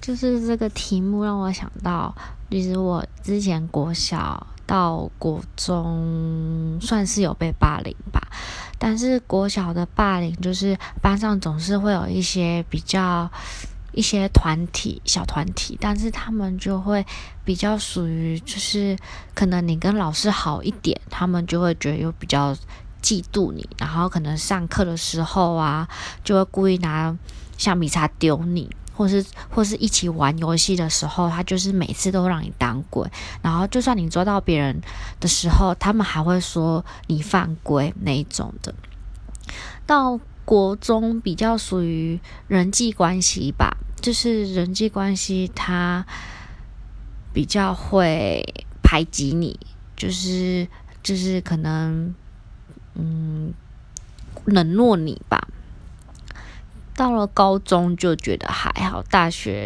就是这个题目让我想到，其实我之前国小到国中算是有被霸凌吧，但是国小的霸凌就是班上总是会有一些比较一些团体小团体，但是他们就会比较属于就是可能你跟老师好一点，他们就会觉得有比较嫉妒你，然后可能上课的时候啊，就会故意拿橡皮擦丢你。或是或是一起玩游戏的时候，他就是每次都让你当鬼，然后就算你抓到别人的时候，他们还会说你犯规那一种的。到国中比较属于人际关系吧，就是人际关系他比较会排挤你，就是就是可能嗯冷落你吧。到了高中就觉得还好，大学